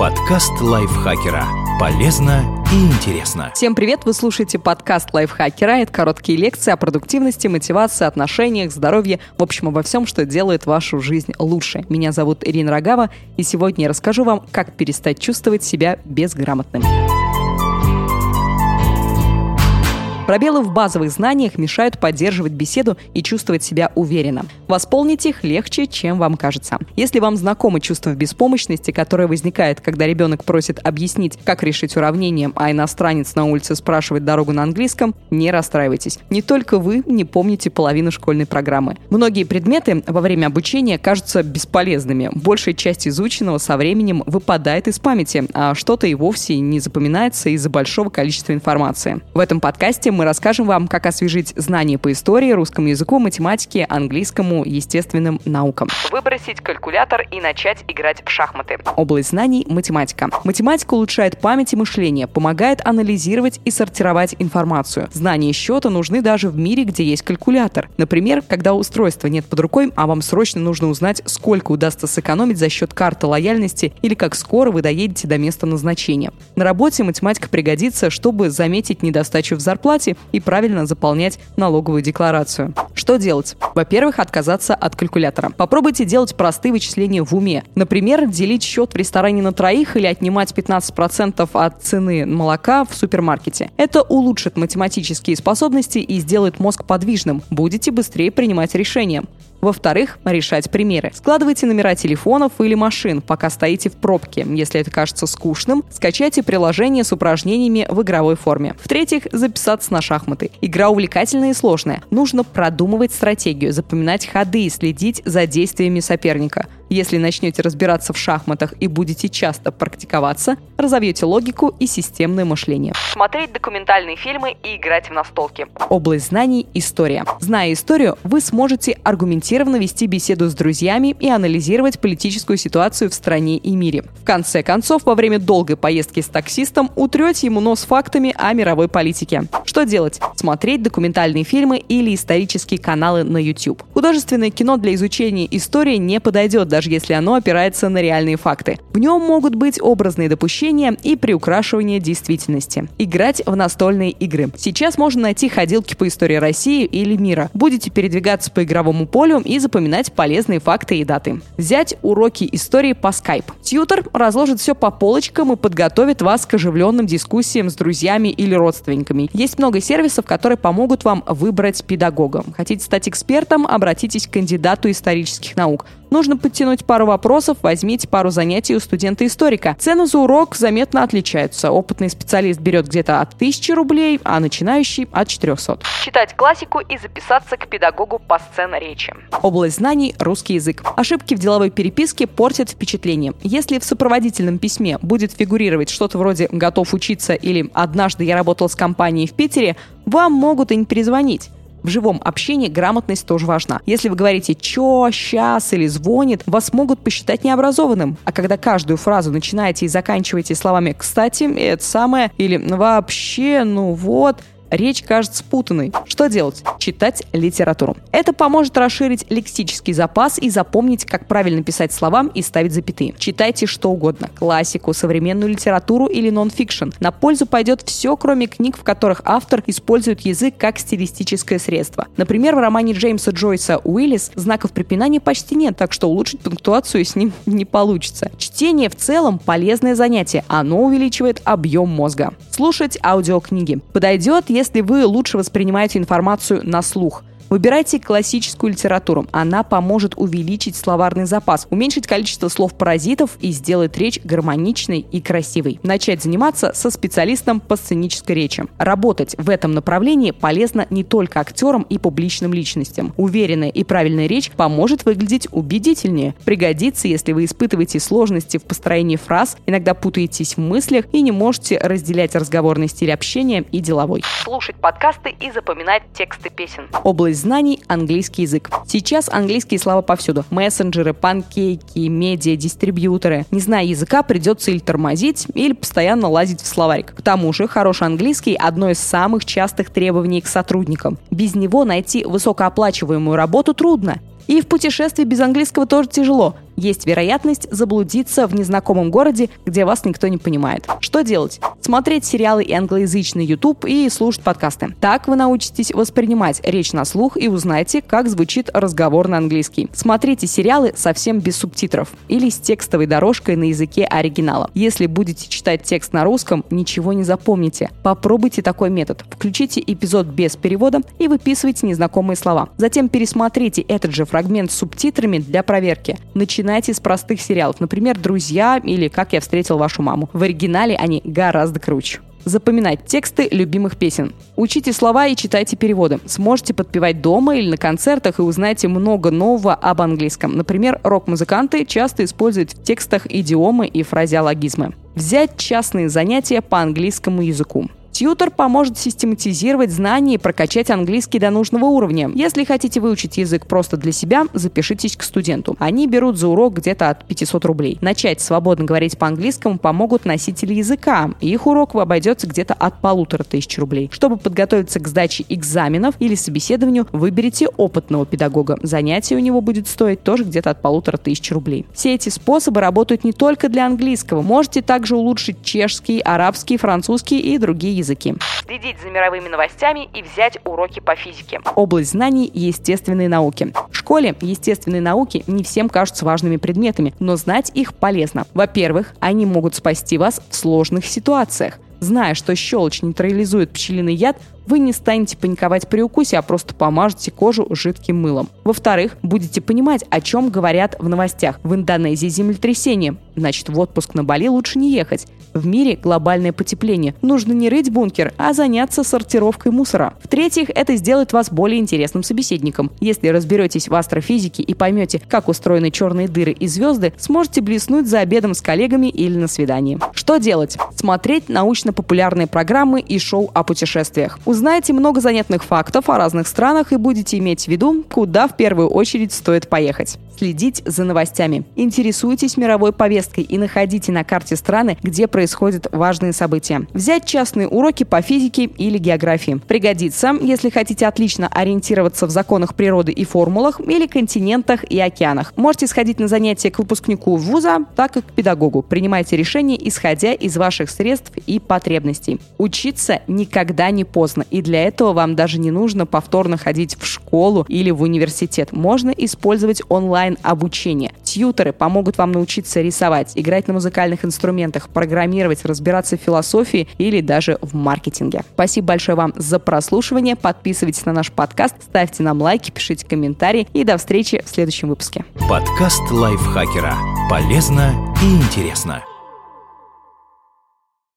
Подкаст лайфхакера. Полезно и интересно. Всем привет! Вы слушаете подкаст лайфхакера. Это короткие лекции о продуктивности, мотивации, отношениях, здоровье, в общем, обо всем, что делает вашу жизнь лучше. Меня зовут Ирина Рогава, и сегодня я расскажу вам, как перестать чувствовать себя безграмотным. Пробелы в базовых знаниях мешают поддерживать беседу и чувствовать себя уверенно. Восполнить их легче, чем вам кажется. Если вам знакомо чувство беспомощности, которое возникает, когда ребенок просит объяснить, как решить уравнение, а иностранец на улице спрашивает дорогу на английском, не расстраивайтесь. Не только вы не помните половину школьной программы. Многие предметы во время обучения кажутся бесполезными. Большая часть изученного со временем выпадает из памяти, а что-то и вовсе не запоминается из-за большого количества информации. В этом подкасте мы расскажем вам, как освежить знания по истории, русскому языку, математике, английскому, естественным наукам. Выбросить калькулятор и начать играть в шахматы. Область знаний – математика. Математика улучшает память и мышление, помогает анализировать и сортировать информацию. Знания счета нужны даже в мире, где есть калькулятор. Например, когда устройства нет под рукой, а вам срочно нужно узнать, сколько удастся сэкономить за счет карты лояльности или как скоро вы доедете до места назначения. На работе математика пригодится, чтобы заметить недостачу в зарплате и правильно заполнять налоговую декларацию. Что делать? Во-первых, отказаться от калькулятора. Попробуйте делать простые вычисления в уме. Например, делить счет в ресторане на троих или отнимать 15% от цены молока в супермаркете. Это улучшит математические способности и сделает мозг подвижным. Будете быстрее принимать решения. Во-вторых, решать примеры. Складывайте номера телефонов или машин, пока стоите в пробке. Если это кажется скучным, скачайте приложение с упражнениями в игровой форме. В-третьих, записаться на шахматы. Игра увлекательная и сложная. Нужно продумывать стратегию, запоминать ходы и следить за действиями соперника. Если начнете разбираться в шахматах и будете часто практиковаться, разовьете логику и системное мышление. Смотреть документальные фильмы и играть в настолки. Область знаний – история. Зная историю, вы сможете аргументированно вести беседу с друзьями и анализировать политическую ситуацию в стране и мире. В конце концов, во время долгой поездки с таксистом утрете ему нос фактами о мировой политике. Что делать? Смотреть документальные фильмы или исторические каналы на YouTube. Художественное кино для изучения истории не подойдет даже даже если оно опирается на реальные факты. В нем могут быть образные допущения и приукрашивание действительности. Играть в настольные игры. Сейчас можно найти ходилки по истории России или мира. Будете передвигаться по игровому полю и запоминать полезные факты и даты. Взять уроки истории по Skype. Тьютер разложит все по полочкам и подготовит вас к оживленным дискуссиям с друзьями или родственниками. Есть много сервисов, которые помогут вам выбрать педагога. Хотите стать экспертом? Обратитесь к кандидату исторических наук. Нужно подтянуть пару вопросов, возьмите пару занятий у студента-историка. Цены за урок заметно отличаются. Опытный специалист берет где-то от 1000 рублей, а начинающий от 400. Читать классику и записаться к педагогу по сценоречи. Область знаний – русский язык. Ошибки в деловой переписке портят впечатление. Если в сопроводительном письме будет фигурировать что-то вроде «готов учиться» или «однажды я работал с компанией в Питере», вам могут и не перезвонить. В живом общении грамотность тоже важна. Если вы говорите «чё», «сейчас» или «звонит», вас могут посчитать необразованным. А когда каждую фразу начинаете и заканчиваете словами «кстати», это самое или «вообще», «ну вот», речь кажется путанной. Что делать? Читать литературу. Это поможет расширить лексический запас и запомнить, как правильно писать словам и ставить запятые. Читайте что угодно. Классику, современную литературу или нон-фикшн. На пользу пойдет все, кроме книг, в которых автор использует язык как стилистическое средство. Например, в романе Джеймса Джойса «Уиллис» знаков препинания почти нет, так что улучшить пунктуацию с ним не получится. Чтение в целом полезное занятие. Оно увеличивает объем мозга. Слушать аудиокниги. Подойдет, если если вы лучше воспринимаете информацию на слух. Выбирайте классическую литературу. Она поможет увеличить словарный запас, уменьшить количество слов-паразитов и сделать речь гармоничной и красивой. Начать заниматься со специалистом по сценической речи. Работать в этом направлении полезно не только актерам и публичным личностям. Уверенная и правильная речь поможет выглядеть убедительнее. Пригодится, если вы испытываете сложности в построении фраз, иногда путаетесь в мыслях и не можете разделять разговорный стиль общения и деловой. Слушать подкасты и запоминать тексты песен. Область знаний – английский язык. Сейчас английские слова повсюду. Мессенджеры, панкейки, медиа, дистрибьюторы. Не зная языка, придется или тормозить, или постоянно лазить в словарик. К тому же, хороший английский – одно из самых частых требований к сотрудникам. Без него найти высокооплачиваемую работу трудно. И в путешествии без английского тоже тяжело. Есть вероятность заблудиться в незнакомом городе, где вас никто не понимает. Что делать? Смотреть сериалы и англоязычный YouTube и слушать подкасты. Так вы научитесь воспринимать речь на слух и узнаете, как звучит разговор на английский. Смотрите сериалы совсем без субтитров или с текстовой дорожкой на языке оригинала. Если будете читать текст на русском, ничего не запомните. Попробуйте такой метод. Включите эпизод без перевода и выписывайте незнакомые слова. Затем пересмотрите этот же фрагмент с субтитрами для проверки. Начинайте с простых сериалов, например, «Друзья» или «Как я встретил вашу маму». В оригинале они гораздо круче. Запоминать тексты любимых песен. Учите слова и читайте переводы. Сможете подпевать дома или на концертах и узнаете много нового об английском. Например, рок-музыканты часто используют в текстах идиомы и фразеологизмы. Взять частные занятия по английскому языку. Тьютор поможет систематизировать знания и прокачать английский до нужного уровня. Если хотите выучить язык просто для себя, запишитесь к студенту. Они берут за урок где-то от 500 рублей. Начать свободно говорить по-английскому помогут носители языка. Их урок обойдется где-то от полутора тысяч рублей. Чтобы подготовиться к сдаче экзаменов или собеседованию, выберите опытного педагога. Занятие у него будет стоить тоже где-то от полутора тысяч рублей. Все эти способы работают не только для английского. Можете также улучшить чешский, арабский, французский и другие языки языки. Следить за мировыми новостями и взять уроки по физике. Область знаний – естественные науки. В школе естественные науки не всем кажутся важными предметами, но знать их полезно. Во-первых, они могут спасти вас в сложных ситуациях. Зная, что щелочь нейтрализует пчелиный яд, вы не станете паниковать при укусе, а просто помажете кожу жидким мылом. Во-вторых, будете понимать, о чем говорят в новостях. В Индонезии землетрясение. Значит, в отпуск на Бали лучше не ехать. В мире глобальное потепление. Нужно не рыть бункер, а заняться сортировкой мусора. В-третьих, это сделает вас более интересным собеседником. Если разберетесь в астрофизике и поймете, как устроены черные дыры и звезды, сможете блеснуть за обедом с коллегами или на свидании. Что делать? Смотреть научно-популярные программы и шоу о путешествиях. Узнаете много занятных фактов о разных странах и будете иметь в виду, куда в первую очередь стоит поехать. Следить за новостями. Интересуйтесь мировой повесткой и находите на карте страны, где происходят важные события. Взять частные уроки по физике или географии. Пригодится, если хотите отлично ориентироваться в законах природы и формулах или континентах и океанах. Можете сходить на занятия к выпускнику вуза, так и к педагогу. Принимайте решения, исходя из ваших средств и потребностей. Учиться никогда не поздно, и для этого вам даже не нужно повторно ходить в школу или в университет. Можно использовать онлайн онлайн-обучение. Тьютеры помогут вам научиться рисовать, играть на музыкальных инструментах, программировать, разбираться в философии или даже в маркетинге. Спасибо большое вам за прослушивание. Подписывайтесь на наш подкаст, ставьте нам лайки, пишите комментарии и до встречи в следующем выпуске. Подкаст лайфхакера. Полезно и интересно.